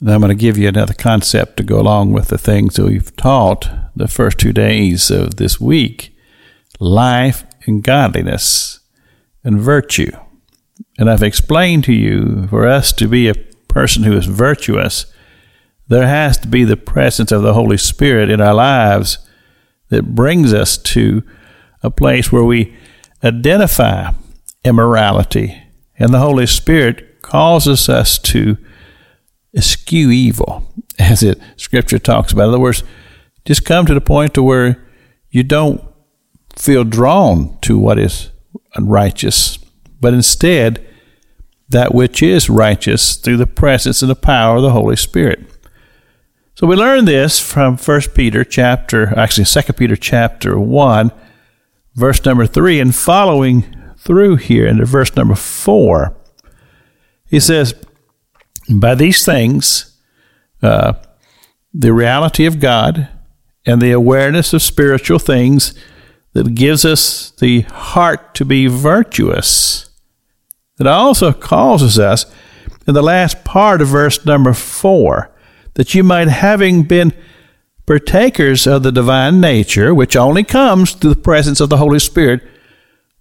I'm going to give you another concept to go along with the things that we've taught the first two days of this week life and godliness and virtue. And I've explained to you for us to be a person who is virtuous, there has to be the presence of the Holy Spirit in our lives that brings us to a place where we identify immorality, and the Holy Spirit causes us to eschew evil, as it Scripture talks about. In other words, just come to the point to where you don't feel drawn to what is unrighteous, but instead that which is righteous through the presence and the power of the Holy Spirit. So we learn this from 1 Peter chapter, actually 2 Peter chapter 1, verse number 3, and following through here into verse number 4. He says, By these things, uh, the reality of God and the awareness of spiritual things that gives us the heart to be virtuous, that also causes us, in the last part of verse number 4, that you might, having been partakers of the divine nature, which only comes through the presence of the Holy Spirit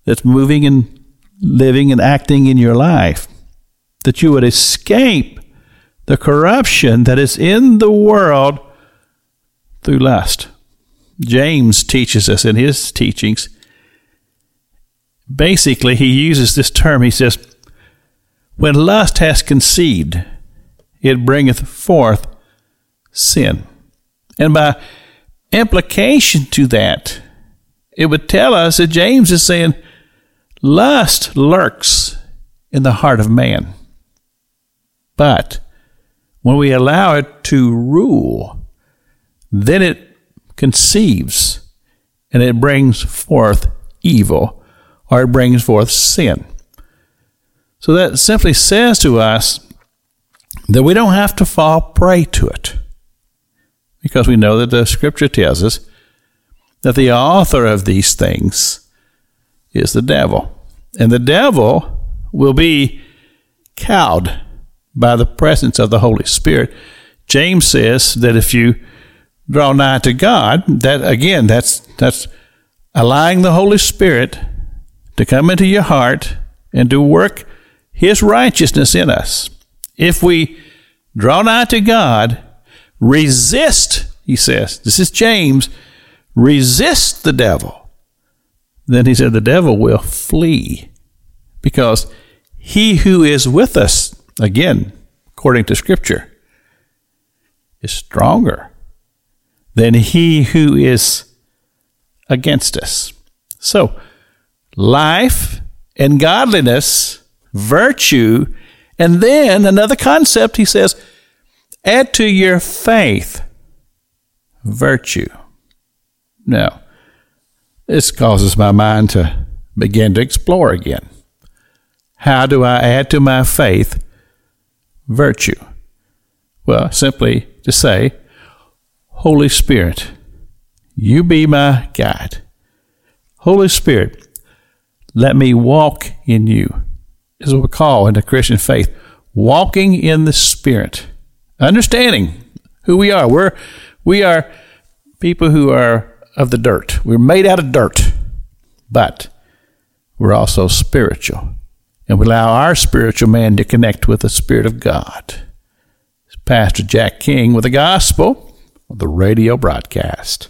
that's moving and living and acting in your life, that you would escape the corruption that is in the world through lust. James teaches us in his teachings. Basically, he uses this term. He says, When lust has conceived, it bringeth forth sin. And by implication to that, it would tell us that James is saying lust lurks in the heart of man. But when we allow it to rule, then it conceives and it brings forth evil or it brings forth sin. So that simply says to us that we don't have to fall prey to it because we know that the scripture tells us that the author of these things is the devil. And the devil will be cowed by the presence of the Holy Spirit. James says that if you draw nigh to God, that again, that's that's allowing the Holy Spirit to come into your heart and to work his righteousness in us. If we draw nigh to God, resist, he says, this is James, resist the devil. Then he said, the devil will flee because he who is with us, again, according to Scripture, is stronger than he who is against us. So, life and godliness, virtue, and then another concept, he says, add to your faith virtue. Now, this causes my mind to begin to explore again. How do I add to my faith virtue? Well, simply to say, Holy Spirit, you be my guide. Holy Spirit, let me walk in you. Is what we call in the Christian faith walking in the Spirit, understanding who we are. We're, we are people who are of the dirt. We're made out of dirt, but we're also spiritual. And we allow our spiritual man to connect with the Spirit of God. It's Pastor Jack King with the gospel on the radio broadcast.